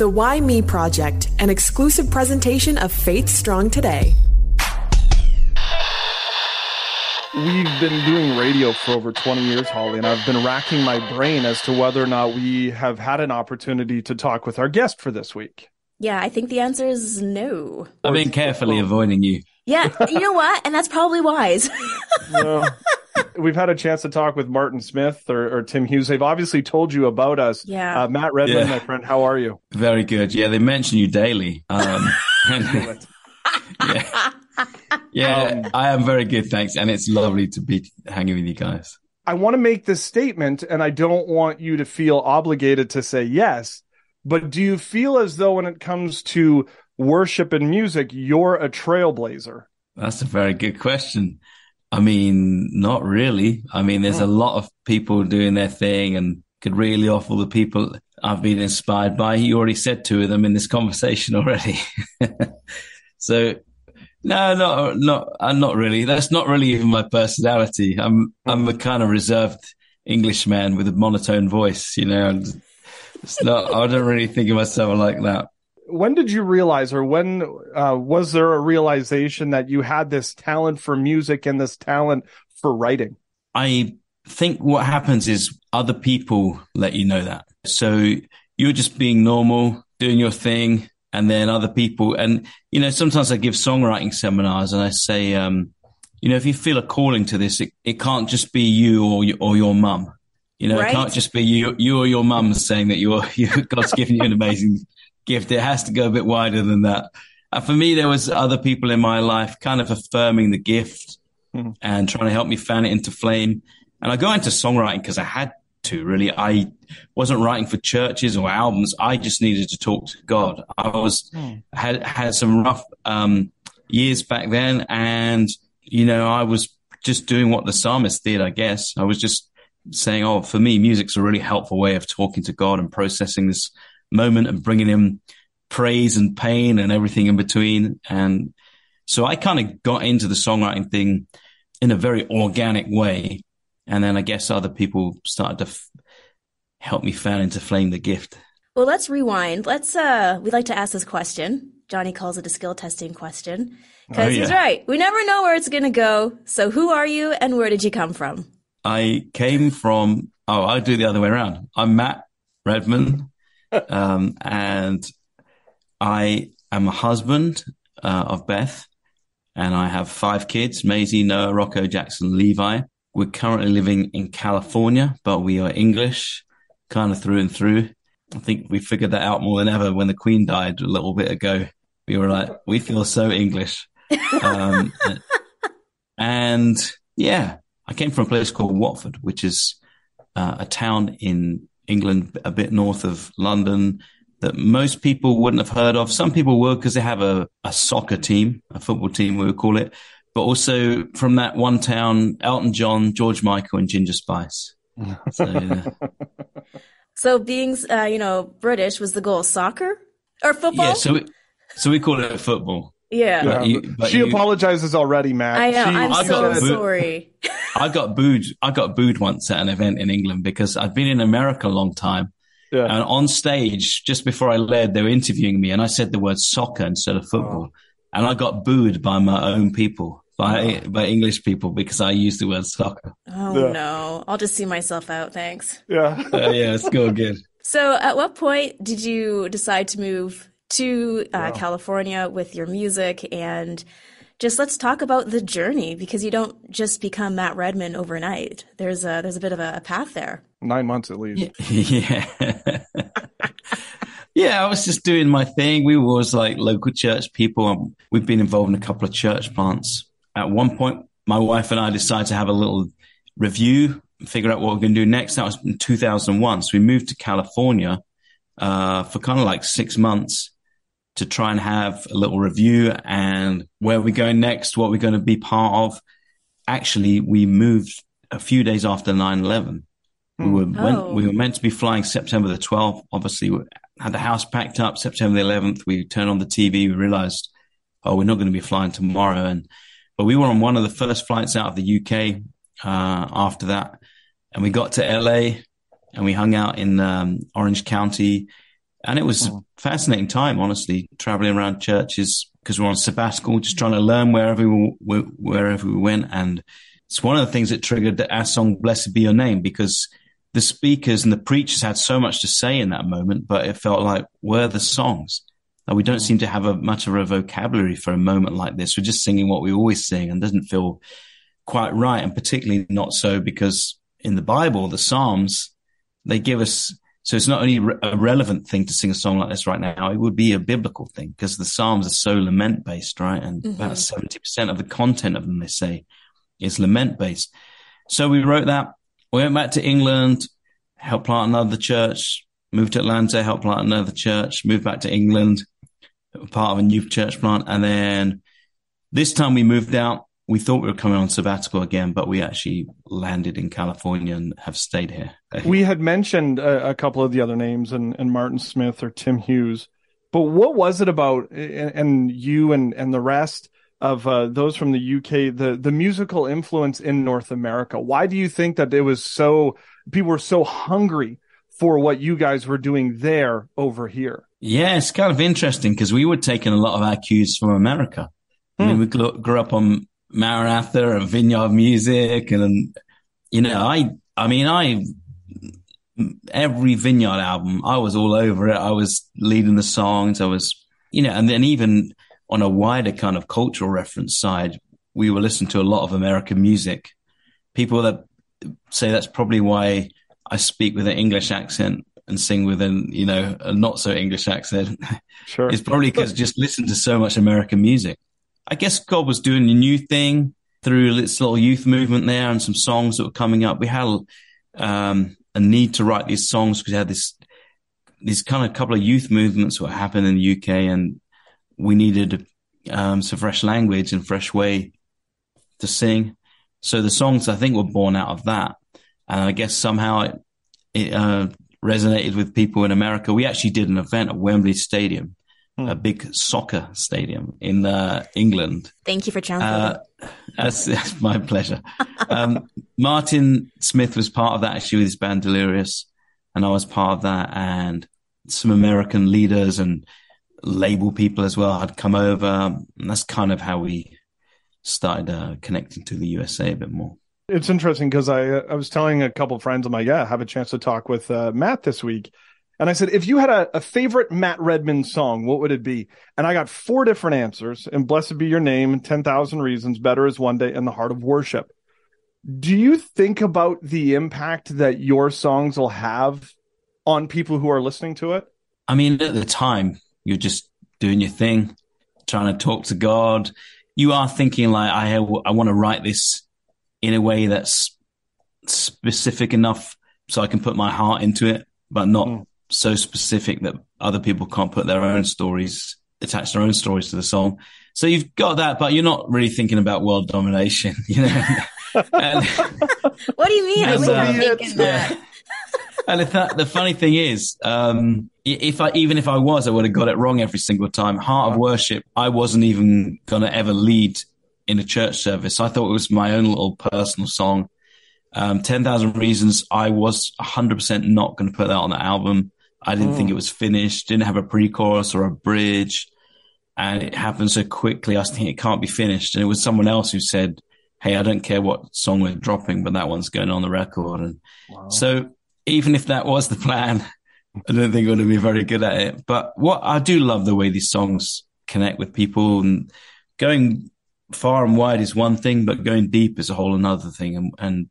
The Why Me Project, an exclusive presentation of Faith Strong Today. We've been doing radio for over 20 years, Holly, and I've been racking my brain as to whether or not we have had an opportunity to talk with our guest for this week. Yeah, I think the answer is no. I've been carefully avoiding you. Yeah, you know what? And that's probably wise. No. We've had a chance to talk with Martin Smith or, or Tim Hughes. They've obviously told you about us. Yeah. Uh, Matt Redman, Yeah. my friend, how are you? Very good. Yeah, they mention you daily. Um, and- yeah, yeah Um, I am very good, thanks. And it's lovely to be hanging with you guys. I want to make this statement, and I don't want you to feel obligated to say yes, but do you feel as though when it comes to worship and music, you're a trailblazer? That's a very good question. I mean, not really. I mean, there's a lot of people doing their thing and could really off all the people I've been inspired by. You already said two of them in this conversation already. so no, no, not, uh, not really. That's not really even my personality. I'm, I'm a kind of reserved Englishman with a monotone voice, you know, it's not, I don't really think of myself like that. When did you realize, or when uh, was there a realization that you had this talent for music and this talent for writing? I think what happens is other people let you know that. So you're just being normal, doing your thing, and then other people, and you know, sometimes I give songwriting seminars and I say, um, you know, if you feel a calling to this, it, it can't just be you or your, or your mum. You know, Right. it can't just be you, you or your mum saying that you're, you God's given you an amazing gift. It has to go a bit wider than that. And for me, there was other people in my life kind of affirming the gift Mhm. and trying to help me fan it into flame. And I go into songwriting because I had to really. I wasn't writing for churches or albums. I just needed to talk to God. I was had had some rough um, years back then, and you know I was just doing what the psalmist did. I guess I was just saying, "Oh, for me, music's a really helpful way of talking to God and processing this moment and bringing Him praise and pain and everything in between." And so I kind of got into the songwriting thing in a very organic way. And then I guess other people started to f- help me fan into flame the gift. well, let's rewind. Let's, uh, we'd like to ask this question. Johnny calls it a skill testing question. Because Oh, he's right. We never know where it's going to go. So who are you and where did you come from? I came from, oh, I'll do the other way around. I'm Matt Redman. Um, and I am a husband uh, of Beth and I have five kids, Maisie, Noah, Rocco, Jackson, Levi. We're currently living in California, but we are English kind of through and through. I think we figured that out more than ever when the Queen died a little bit ago. We were like, we feel so English. Um, and yeah, I came from a place called Watford, which is uh, a town in England, a bit north of London, that most people wouldn't have heard of. Some people would because they have a, a soccer team, a football team, we would call it. But also from that one town, Elton John, George Michael, and Ginger Spice. So, yeah. So being, uh, you know, British was the goal soccer or football? yeah, so we, so we call it football. Yeah. But you- but she you- apologizes already, Matt. I know. She I'm I so got a boot. sorry. I got booed. I got booed once at an event in England because I'd been in America a long time. Yeah. And on stage, just before I led, they were interviewing me and I said the word soccer instead of football. And I got booed by my own people, by, by English people because I used the word soccer. Oh Yeah. no. I'll just see myself out. Thanks. yeah. Uh, yeah, it's going good. So at what point did you decide to move to uh, California with your music and just let's talk about the journey because you don't just become Matt Redman overnight. There's a there's a bit of a, a path there. Nine months at least. yeah. yeah, I was just doing my thing. We were always like local church people. We've been involved in a couple of church plants. At one point, my wife and I decided to have a little review, figure out what we're going to do next. That was in 2001. So we moved to California uh, for kind of like six months to try and have a little review and where we're going next, what we're going to be part of. Actually, we moved a few days after 9 11. We were, Oh. went, we were meant to be flying September the 12th. Obviously, we had the house packed up September the 11th. We turned on the TV. We realized, oh, we're not going to be flying tomorrow. And, but we were on one of the first flights out of the UK, uh, after that. And we got to LA and we hung out in, um, Orange County And it was a fascinating time, honestly, traveling around churches because we're on sabbatical, just trying to learn wherever we, wherever we went. And it's one of the things that triggered our song, Blessed Be Your Name, because the speakers and the preachers had so much to say in that moment, but it felt like, where the songs? And we don't mm. seem to have a much of a vocabulary for a moment like this. We're just singing what we always sing and doesn't feel quite right. And particularly not so because in the Bible, the Psalms, they give us so it's not only a relevant thing to sing a song like this right now, it would be a biblical thing because the Psalms are so lament based, right? And mm-hmm. about 70% of the content of them, they say, is lament based. So we wrote that. We went back to England, helped plant another church, moved to Atlanta, helped plant another church, moved back to England, part of a new church plant. And then this time we moved out we thought we were coming on sabbatical again, but we actually landed in California and have stayed here. We had mentioned a, a couple of the other names and, and Martin Smith or Tim Hughes, but what was it about and, and you and, and the rest of uh, those from the UK, the, the musical influence in North America? Why do you think that it was so, people were so hungry for what you guys were doing there over here? Yeah, it's kind of interesting because we were taking a lot of our cues from America. I mean, hmm. we grew up on Maranatha and Vineyard Music, and you know, I, I mean, I every Vineyard album, I was all over it. I was leading the songs. I was, you know, and then even on a wider kind of cultural reference side, we were listening to a lot of American music. People that say that's probably why I speak with an English accent and sing with an, you know, a not so English accent. Sure. it's probably because just listen to so much American music. I guess God was doing a new thing through this little youth movement there and some songs that were coming up. We had um, a need to write these songs because we had this these kind of couple of youth movements that happening in the UK, and we needed um, some fresh language and fresh way to sing. So the songs I think were born out of that, and I guess somehow it, it uh, resonated with people in America. We actually did an event at Wembley Stadium a big soccer stadium in uh, England. Thank you for translating. Uh, that's, that's, my pleasure. Um, Martin Smith was part of that actually with his band Delirious, and I was part of that, and some American leaders and label people as well had come over. And that's kind of how we started uh, connecting to the USA a bit more. It's interesting because I I was telling a couple friends, I'm like, yeah, I have a chance to talk with uh, Matt this week and I said, if you had a, a, favorite Matt Redman song, what would it be? And I got four different answers. And Blessed Be Your Name, 10,000 Reasons, Better is One Day, and The Heart of Worship. Do you think about the impact that your songs will have on people who are listening to it? I mean, at the time, you're just doing your thing, trying to talk to God. You are thinking like, I, I want to write this in a way that's specific enough so I can put my heart into it, but not mm so specific that other people can't put their own stories, attach their own stories to the song. So you've got that, but you're not really thinking about world domination, you know. and, what do you mean? And, uh, thinking that. and that, the funny thing is, um, if I even if I was, I would have got it wrong every single time. Heart of Worship, I wasn't even gonna ever lead in a church service. I thought it was my own little personal song. Um, 10,000 Reasons, I was 100% not going to put that on the album. I didn't think hmm. it was finished, didn't have a pre-chorus or a bridge. And it happened so quickly. I think it can't be finished. And it was someone else who said, Hey, I don't care what song we're dropping, but that one's going on the record. And wow. so even if that was the plan, I don't think we would be very good at it. But what I do love the way these songs connect with people and going far and wide is one thing, but going deep is a whole another thing. And, and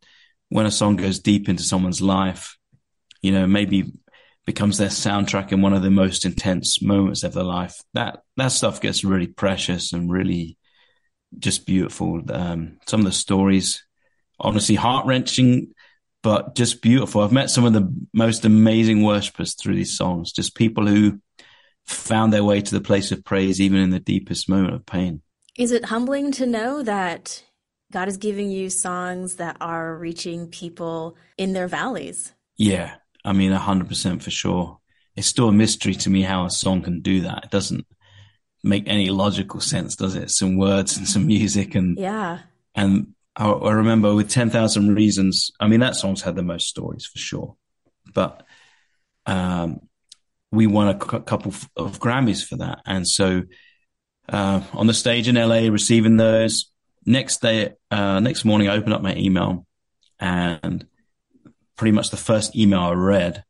when a song goes deep into someone's life, you know, maybe becomes their soundtrack in one of the most intense moments of their life. That that stuff gets really precious and really just beautiful. Um, some of the stories, honestly, heart wrenching, but just beautiful. I've met some of the most amazing worshippers through these songs. Just people who found their way to the place of praise, even in the deepest moment of pain. Is it humbling to know that God is giving you songs that are reaching people in their valleys? Yeah, I mean, 100% for sure. It's still a mystery to me how a song can do that. It doesn't make any logical sense, does it? Some words and some music and yeah. And I, I remember with 10,000 Reasons, I mean, that song's had the most stories for sure. But um, we won a c- couple of Grammys for that. And so, uh, on the stage in LA, receiving those next day, uh, next morning, I opened up my email and pretty much the first email I read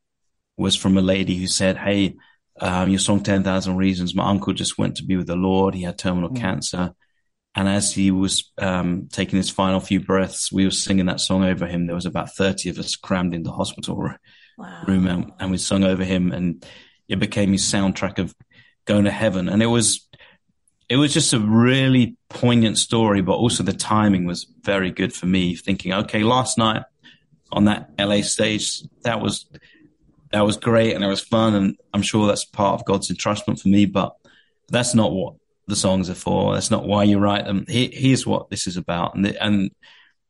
was from a lady who said, Hey, um, your song 10,000 Reasons. My uncle just went to be with the Lord. He had terminal mm. cancer. And as he was um, taking his final few breaths, we were singing that song over him. There was about 30 of us crammed in the hospital wow. room and, and we sung over him and it became his soundtrack of going to heaven. And it was, it was just a really poignant story, but also the timing was very good for me thinking, okay, last night on that LA stage, that was, that was great and it was fun. And I'm sure that's part of God's entrustment for me, but that's not what the songs are for. That's not why you write them. here's what this is about. And, and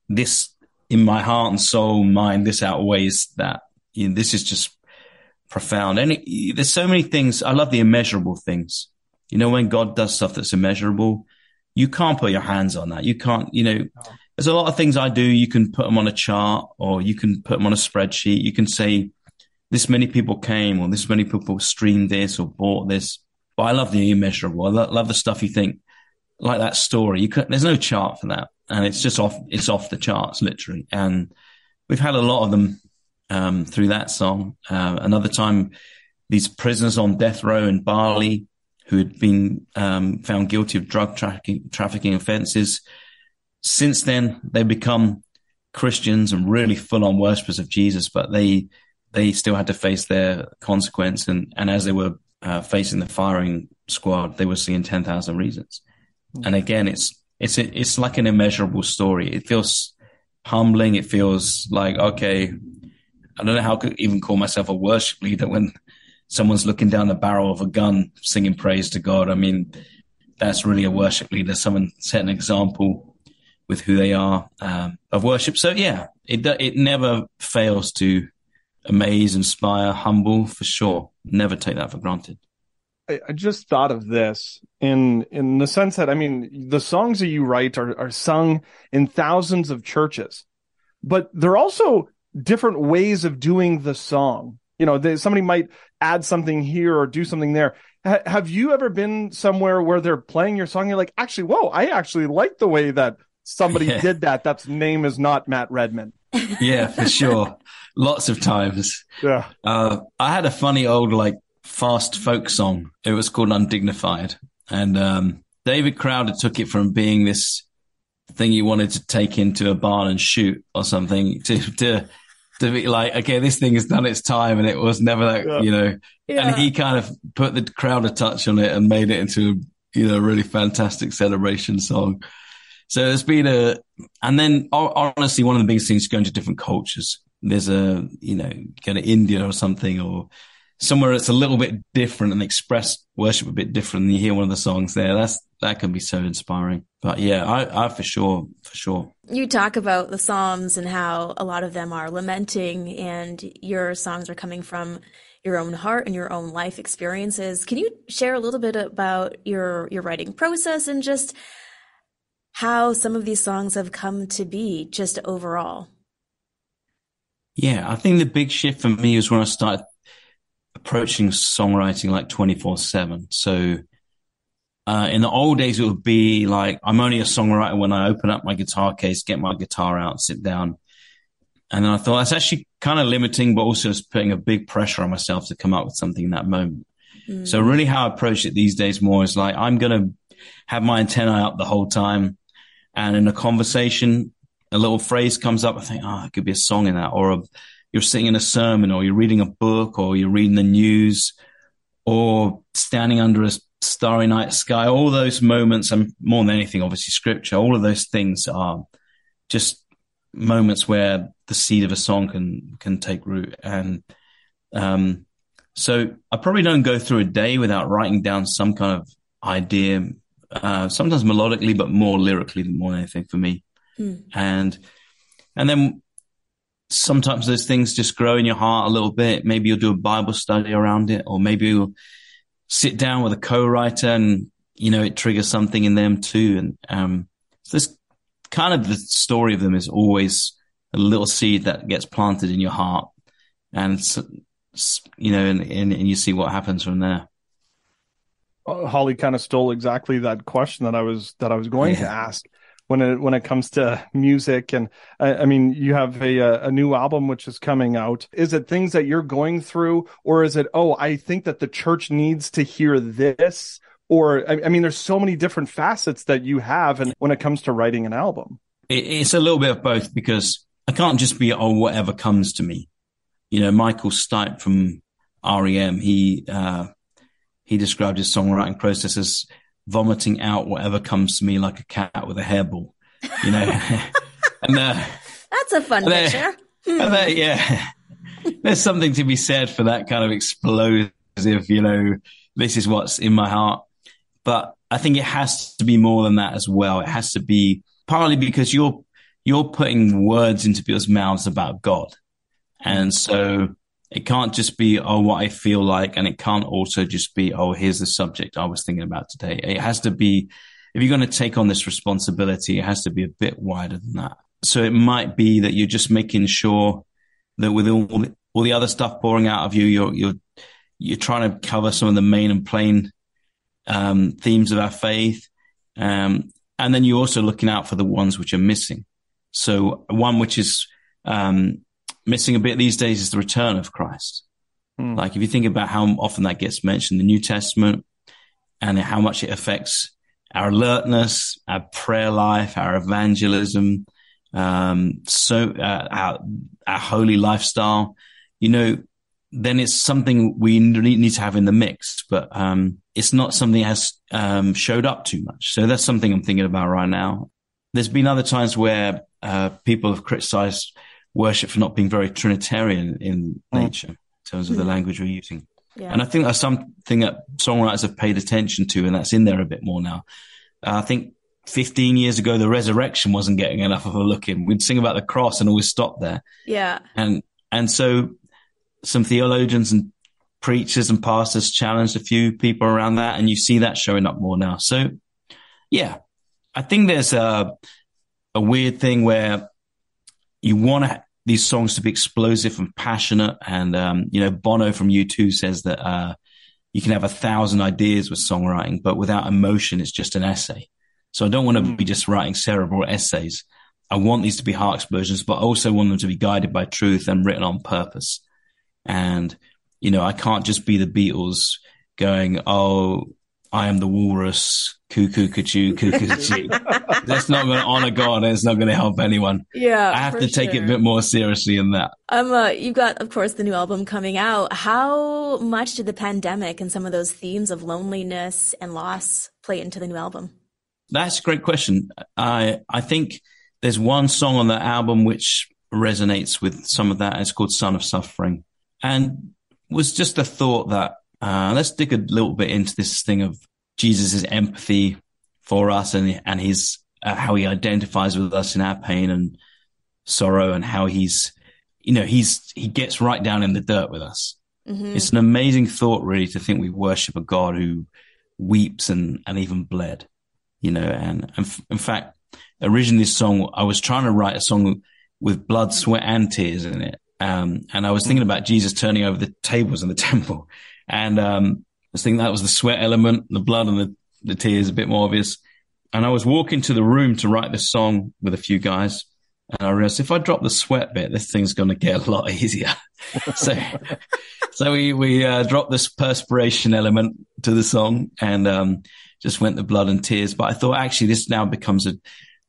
this in my heart and soul, mind, this outweighs that. You know, this is just profound. And it, there's so many things. I love the immeasurable things. You know, when God does stuff that's immeasurable, you can't put your hands on that. You can't, you know, there's a lot of things I do. You can put them on a chart or you can put them on a spreadsheet. You can say this many people came or this many people streamed this or bought this. But I love the immeasurable. I love the stuff you think like that story. You there's no chart for that. And it's just off, it's off the charts, literally. And we've had a lot of them, um, through that song. Uh, another time, these prisoners on death row in Bali who had been, um, found guilty of drug trafficking, trafficking offenses. Since then, they've become Christians and really full on worshippers of Jesus, but they, they still had to face their consequence. And, and as they were uh, facing the firing squad, they were seeing 10,000 reasons. Mm-hmm. And again, it's, it's, it's like an immeasurable story. It feels humbling. It feels like, okay, I don't know how I could even call myself a worship leader when someone's looking down the barrel of a gun singing praise to God. I mean, that's really a worship leader. Someone set an example with who they are um, of worship. So yeah, it it never fails to amaze, inspire, humble for sure. Never take that for granted. I just thought of this in in the sense that I mean the songs that you write are are sung in thousands of churches, but they're also different ways of doing the song. You know, they, somebody might add something here or do something there. Have you ever been somewhere where they're playing your song? You're like, actually, whoa, I actually like the way that somebody yeah. did that. That's name is not Matt Redman. yeah, for sure. Lots of times. Yeah. Uh, I had a funny old like fast folk song. It was called Undignified. And, um, David Crowder took it from being this thing you wanted to take into a barn and shoot or something to, to, to be like, okay, this thing has done its time and it was never that, yeah. you know, yeah. and he kind of put the Crowder touch on it and made it into, you know, a really fantastic celebration song. So there's been a, and then honestly, one of the biggest things is going to different cultures. There's a, you know, go to India or something or somewhere that's a little bit different and express worship a bit different. And you hear one of the songs there. That's, that can be so inspiring. But yeah, I, I for sure, for sure. You talk about the Psalms and how a lot of them are lamenting and your songs are coming from your own heart and your own life experiences. Can you share a little bit about your, your writing process and just how some of these songs have come to be just overall. Yeah, I think the big shift for me was when I started approaching songwriting like 24 7. So, uh, in the old days, it would be like, I'm only a songwriter when I open up my guitar case, get my guitar out, sit down. And then I thought that's actually kind of limiting, but also it's putting a big pressure on myself to come up with something in that moment. Mm. So really how I approach it these days more is like, I'm going to have my antenna up the whole time and in a conversation, a little phrase comes up. I think, oh, it could be a song in that, or a, you're singing a sermon, or you're reading a book, or you're reading the news, or standing under a starry night sky. All those moments, and more than anything, obviously, scripture. All of those things are just moments where the seed of a song can can take root. And um, so, I probably don't go through a day without writing down some kind of idea uh, sometimes melodically, but more lyrically than more than anything for me. Mm. And, and then sometimes those things just grow in your heart a little bit. Maybe you'll do a Bible study around it, or maybe you'll sit down with a co-writer and, you know, it triggers something in them too. And, um, so this kind of the story of them is always a little seed that gets planted in your heart. And you know, and, and, and you see what happens from there. Holly kind of stole exactly that question that I was that I was going yeah. to ask when it when it comes to music. And I, I, mean you have a a new album which is coming out. Is it things that you're going through or is it oh I think that the church needs to hear this? Or I, I mean there's so many different facets that you have and when it comes to writing an album. It, it's a little bit of both because I can't just be oh whatever comes to me. You know Michael Stipe from REM he uh he described his songwriting process as vomiting out whatever comes to me like a cat with a hairball, you know. and uh, that's a fun picture. Hmm. yeah, there's something to be said for that kind of explosive, you know. This is what's in my heart, but I think it has to be more than that as well. It has to be partly because you're you're putting words into people's mouths about God, and so it can't just be, oh, what I feel like. And it can't also just be, oh, here's the subject I was thinking about today. It has to be, if you're going to take on this responsibility, it has to be a bit wider than that. So it might be that you're just making sure that with all the, all the other stuff pouring out of you, you're, you're, you're trying to cover some of the main and plain, um, themes of our faith. Um, and then you're also looking out for the ones which are missing. So one which is, um, missing a bit these days is the return of Christ. Mm. Like if you think about how often that gets mentioned in the New Testament and how much it affects our alertness, our prayer life, our evangelism, um, so uh, our our holy lifestyle, you know, then it's something we need to have in the mix. But um, it's not something that has um, showed up too much. So that's something I'm thinking about right now. There's been other times where uh, people have criticized worship for not being very Trinitarian in mm. nature in terms of the language we're using. Yeah. And I think that's something that songwriters have paid attention to, and that's in there a bit more now. Uh, I think 15 years ago, the resurrection wasn't getting enough of a look in. We'd sing about the cross and always stop there. Yeah. And, and so some theologians and preachers and pastors challenged a few people around that, and you see that showing up more now. So, yeah, I think there's a, a weird thing where you want these songs to be explosive and passionate. And, um, you know, Bono from U2 says that, uh, you can have a thousand ideas with songwriting, but without emotion, it's just an essay. So I don't want to be just writing cerebral essays. I want these to be heart explosions, but I also want them to be guided by truth and written on purpose. And, you know, I can't just be the Beatles going, Oh, I am the walrus, cuckoo, kachu, cuckoo, cuckoo, That's not going to honor God and it's not going to help anyone. Yeah. I have to take it a bit more seriously than that. Um, uh, you've got, of course, the new album coming out. How much did the pandemic and some of those themes of loneliness and loss play into the new album? That's a great question. I, I think there's one song on the album which resonates with some of that. It's called Son of Suffering and was just a thought that uh, let's dig a little bit into this thing of Jesus' empathy for us and, and his, uh, how he identifies with us in our pain and sorrow and how he's, you know, he's, he gets right down in the dirt with us. Mm-hmm. It's an amazing thought, really, to think we worship a God who weeps and, and even bled, you know, and, and f- in fact, originally this song, I was trying to write a song with blood, sweat and tears in it. Um, and I was thinking about Jesus turning over the tables in the temple and um, I think that was the sweat element, the blood and the, the tears a bit more obvious. And I was walking to the room to write this song with a few guys. And I realized if I drop the sweat bit, this thing's going to get a lot easier. so, so we, we, uh, dropped this perspiration element to the song and, um, just went the blood and tears. But I thought actually this now becomes a,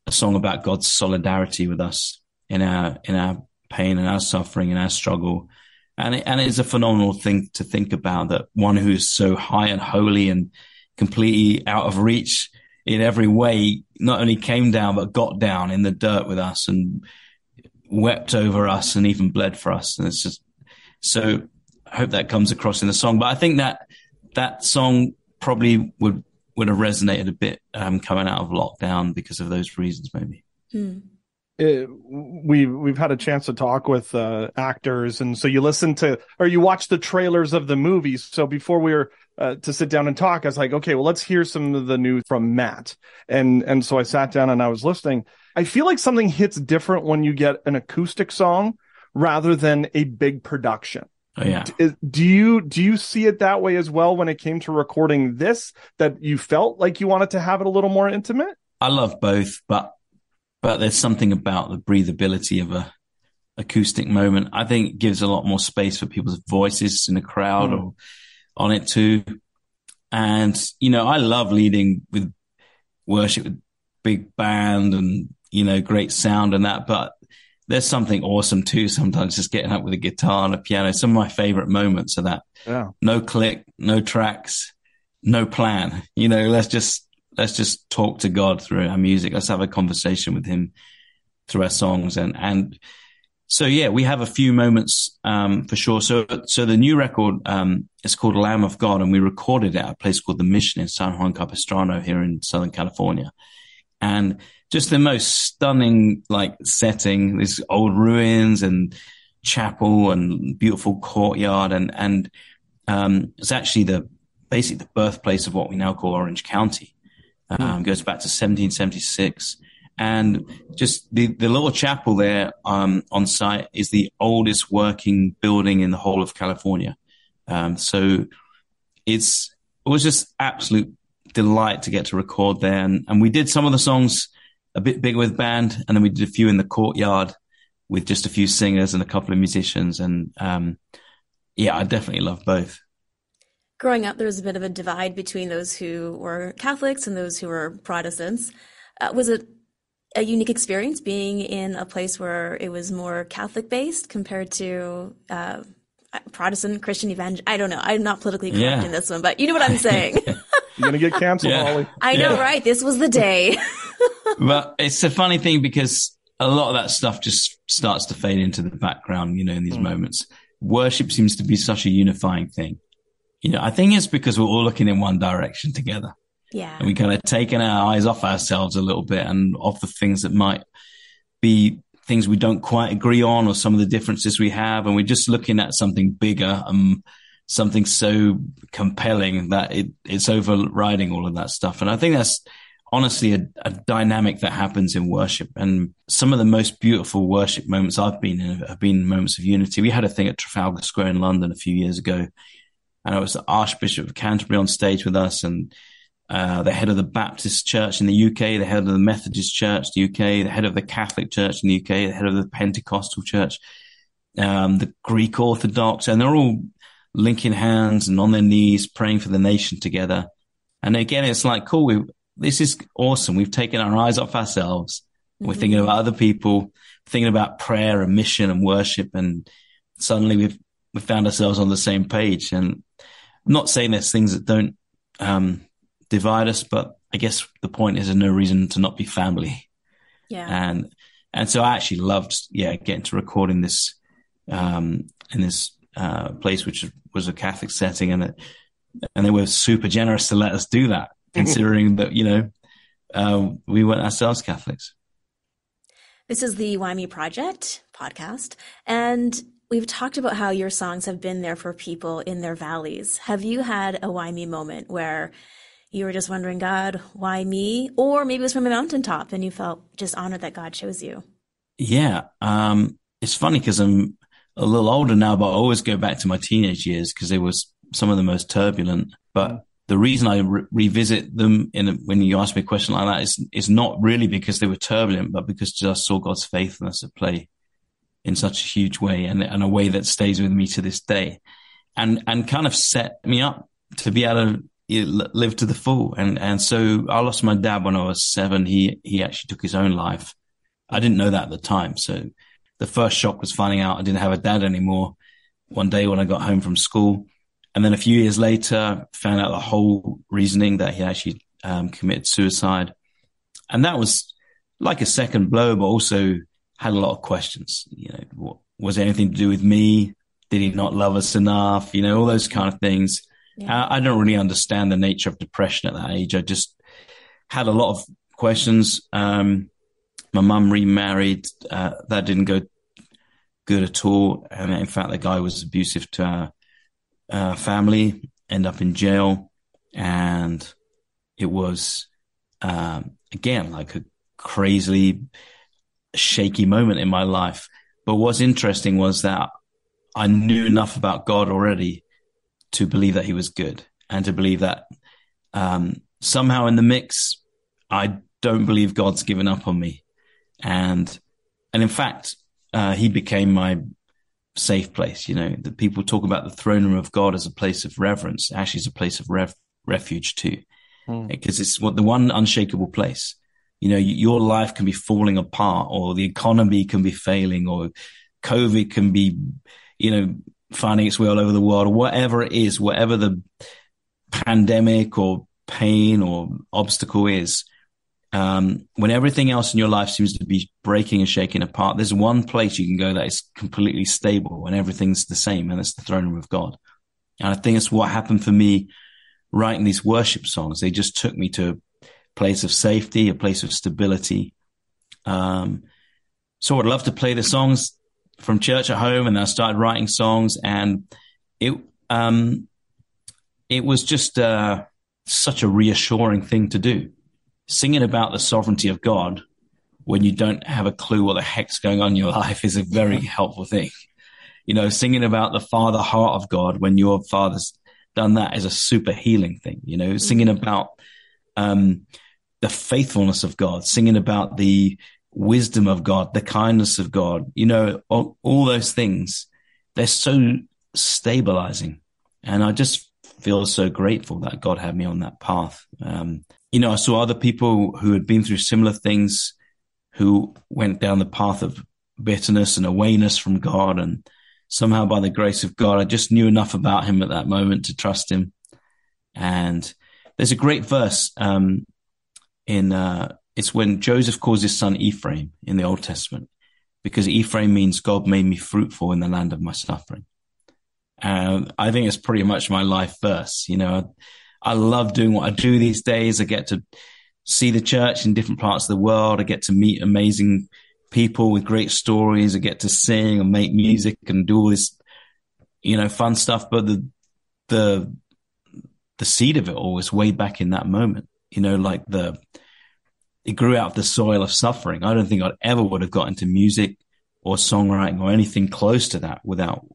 a song about God's solidarity with us in our, in our pain and our suffering and our struggle and it, and it's a phenomenal thing to think about that one who's so high and holy and completely out of reach in every way, not only came down, but got down in the dirt with us and wept over us and even bled for us. And it's just, so I hope that comes across in the song. But I think that that song probably would, would have resonated a bit, um, coming out of lockdown because of those reasons, maybe. Hmm it, we we've had a chance to talk with uh, actors, and so you listen to or you watch the trailers of the movies. So before we were uh, to sit down and talk, I was like, okay, well, let's hear some of the news from Matt, and and so I sat down and I was listening. I feel like something hits different when you get an acoustic song rather than a big production. Oh yeah. Do you do you see it that way as well when it came to recording this? That you felt like you wanted to have it a little more intimate? I love both, but but there's something about the breathability of a acoustic moment. I think gives a lot more space for people's voices in the crowd mm. or on it too. And you know, I love leading with worship with big band and you know great sound and that, but there's something awesome too. Sometimes just getting up with a guitar and a piano. Some of my favorite moments are that. Yeah. No click, no tracks, no plan. You know, let's just let's just talk to God through our music. Let's have a conversation with Him through our songs. And and so yeah, we have a few moments um, for sure. So so the new record um, is called Lamb of God, and we recorded it at a place called the Mission in San Juan Capistrano here in Southern California. And just the most stunning like setting. These old ruins and chapel and beautiful courtyard, and and um, it's actually the basically the birthplace of what we now call Orange County. Hmm. Um, Goes back to 1776, and just the the little chapel there um, on site is the oldest working building in the whole of California. Um, so it's it was just absolute delight to get to record there, and, and we did some of the songs a bit bigger with band, and then we did a few in the courtyard with just a few singers and a couple of musicians. And um, yeah, I definitely love both. Growing up, there was a bit of a divide between those who were Catholics and those who were Protestants. Uh, was it a unique experience being in a place where it was more Catholic based compared to uh, Protestant, Christian, evangel? I don't know. I'm not politically correct yeah. in this one, but you know what I'm saying. You're gonna get canceled, yeah. Holly. I know, yeah. right? This was the day. but it's a funny thing because a lot of that stuff just starts to fade into the background, you know, in these mm. moments. Worship seems to be such a unifying thing. You know, I think it's because we're all looking in one direction together. Yeah. And we kind of taken our eyes off ourselves a little bit and off the things that might be things we don't quite agree on or some of the differences we have. And we're just looking at something bigger and something so compelling that it, it's overriding all of that stuff. And I think that's, honestly a, a, dynamic that happens in worship. And some of the most beautiful worship moments I've been in have been moments of unity. We had a thing at Trafalgar Square in London a few years ago, and it was the Archbishop of Canterbury on stage with us and uh, the head of the Baptist Church in the UK, the head of the Methodist Church, in the UK, the head of the Catholic Church in the UK, the head of the Pentecostal Church, um, the Greek Orthodox, and they're all linking hands and on their knees praying for the nation together. And again, it's like, cool, we, this is awesome. We've taken our eyes off ourselves. Mm-hmm. We're thinking about other people, thinking about prayer and mission and worship. And suddenly we've, we found ourselves on the same page. And I'm not saying there's things that don't, um, divide us, but I guess the point is there's no reason to not be family. Yeah. And, and so I actually loved, yeah, getting to record in this, um, in this, uh, place, which was a Catholic setting and it, and they were super generous to let us do that considering that, you know, uh, we weren't ourselves Catholics. This is the Why Me Project podcast, and we've talked about how your songs have been there for people in their valleys. Have you had a Why Me moment where you were just wondering, God, why me? Or maybe it was from a mountaintop and you felt just honored that God chose you? Yeah. Um, it's funny because I'm a little older now, but I always go back to my teenage years because they were some of the most turbulent. But the reason I re- revisit them in a, when you ask me a question like that is is not really because they were turbulent, but because I saw God's faithfulness at play in such a huge way and, and a way that stays with me to this day, and and kind of set me up to be able to live to the full. And and so I lost my dad when I was seven. He he actually took his own life. I didn't know that at the time, so the first shock was finding out I didn't have a dad anymore. One day when I got home from school and then a few years later, found out the whole reasoning that he actually um, committed suicide. And that was like a second blow, but also had a lot of questions. You know, what, was it anything to do with me? Did he not love us enough? You know, all those kind of things. Yeah. I, I don't really understand the nature of depression at that age. I just had a lot of questions. Um, my mum remarried. Uh, that didn't go good at all. And in fact, the guy was abusive to our uh, family, end up in jail, and it was um, again like a crazily shaky moment in my life. But what's interesting was that I knew enough about God already to believe that He was good and to believe that um, somehow in the mix, I don't believe God's given up on me, and and in fact, uh, He became my safe place. You know, that people talk about the throne room of God as a place of reverence. Actually, it's a place of ref- refuge too, mm. because it's what the one unshakable place. You know, your life can be falling apart, or the economy can be failing, or COVID can be, you know, finding its way all over the world, or whatever it is, whatever the pandemic or pain or obstacle is. Um, when everything else in your life seems to be breaking and shaking apart, there's one place you can go that is completely stable and everything's the same, and it's the throne room of God. And I think it's what happened for me writing these worship songs. They just took me to place of safety, a place of stability. Um, so I'd love to play the songs from church at home, and I started writing songs, and it um, it was just uh, such a reassuring thing to do singing about the sovereignty of God when you don't have a clue what the heck's going on in your life is a very helpful thing. You know, singing about the father heart of God when your father's done that is a super healing thing. You know, singing mm-hmm. about um, the faithfulness of God, singing about the wisdom of God, the kindness of God, you know, all, all those things, they're so stabilizing. And I just feel so grateful that God had me on that path. Um, you know, I saw other people who had been through similar things who went down the path of bitterness and awayness from God. And somehow by the grace of God, I just knew enough about him at that moment to trust him. And there's a great verse, um, in, uh, it's when Joseph calls his son Ephraim in the Old Testament, because Ephraim means God made me fruitful in the land of my suffering. And I think it's pretty much my life verse. You know, I love doing what I do these days. I get to see the church in different parts of the world. I get to meet amazing people with great stories. I get to sing and make music and do all this, you know, fun stuff. But the, the, the seed of it all was way back in that moment, you know, like the, it grew out of the soil of suffering. I don't think I'd ever would have got into music or songwriting or anything close to that without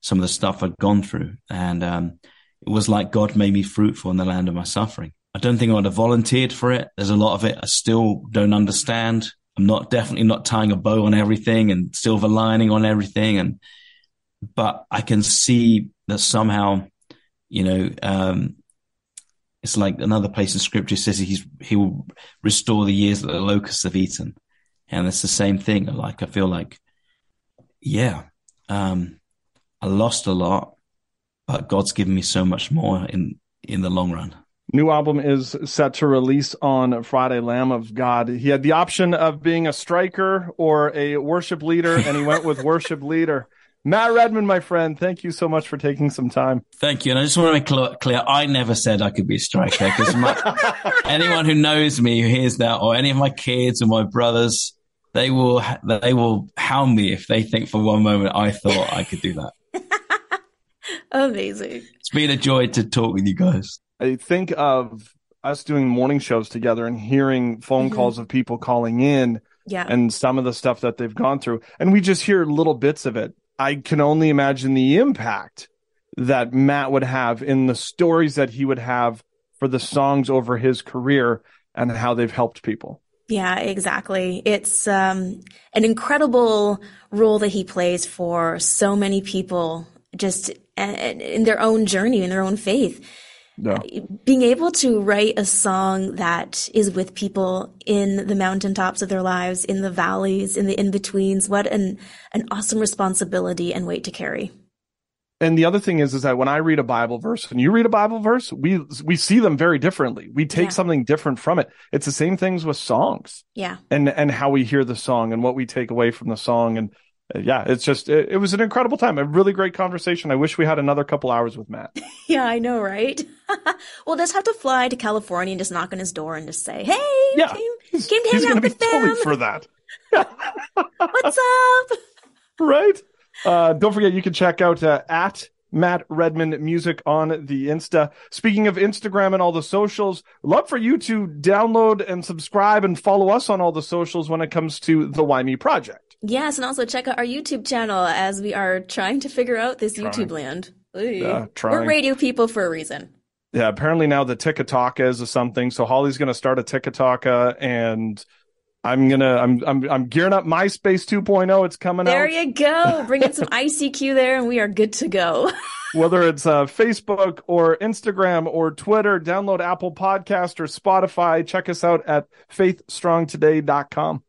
some of the stuff I'd gone through. And, um, it was like God made me fruitful in the land of my suffering. I don't think I would have volunteered for it. There's a lot of it I still don't understand. I'm not definitely not tying a bow on everything and silver lining on everything. And, but I can see that somehow, you know, um, it's like another place in scripture says he's, he will restore the years that the locusts have eaten. And it's the same thing. Like, I feel like, yeah, um, I lost a lot but God's given me so much more in in the long run. New album is set to release on Friday, Lamb of God. He had the option of being a striker or a worship leader, and he went with worship leader. Matt Redman, my friend, thank you so much for taking some time. Thank you. And I just want to make clear, I never said I could be a striker because anyone who knows me, who hears that, or any of my kids or my brothers, they will, they will hound me if they think for one moment I thought I could do that. Amazing. It's been a joy to talk with you guys. I think of us doing morning shows together and hearing phone mm-hmm. calls of people calling in yeah. and some of the stuff that they've gone through. And we just hear little bits of it. I can only imagine the impact that Matt would have in the stories that he would have for the songs over his career and how they've helped people. Yeah, exactly. It's um, an incredible role that he plays for so many people just in their own journey, in their own faith. Being able to write a song that is with people in the mountaintops of their lives, in the valleys, in the in betweens, what an an awesome responsibility and weight to carry. And the other thing is, is that when I read a Bible verse and you read a Bible verse, we we see them very differently. We take yeah. something different from it. It's the same things with songs. Yeah. And and how we hear the song and what we take away from the song and yeah, it's just it, it, was an incredible time. A really great conversation. I wish we had another couple hours with Matt. yeah, I know, right? we'll just have to fly to California and just knock on his door and just say, "Hey, yeah, came, he's, came to hang out with totally for that. What's up? Right. Uh, don't forget, you can check out uh, at Matt Redman Music on the Insta. Speaking of Instagram and all the socials, love for you to download and subscribe and follow us on all the socials when it comes to the Why Me Project. Yes, and also check out our YouTube channel as we are trying to figure out this Trying. YouTube land. Yeah, We're radio people for a reason. Yeah, apparently now the TikTok is or something. So Holly's going to start a TikTok, and I'm gonna I'm I'm I'm gearing up MySpace 2.0. It's coming up. There out. you go. Bring in some ICQ there, and we are good to go. Whether it's uh, Facebook or Instagram or Twitter, download Apple Podcast or Spotify. Check us out at faithstrongtoday.com.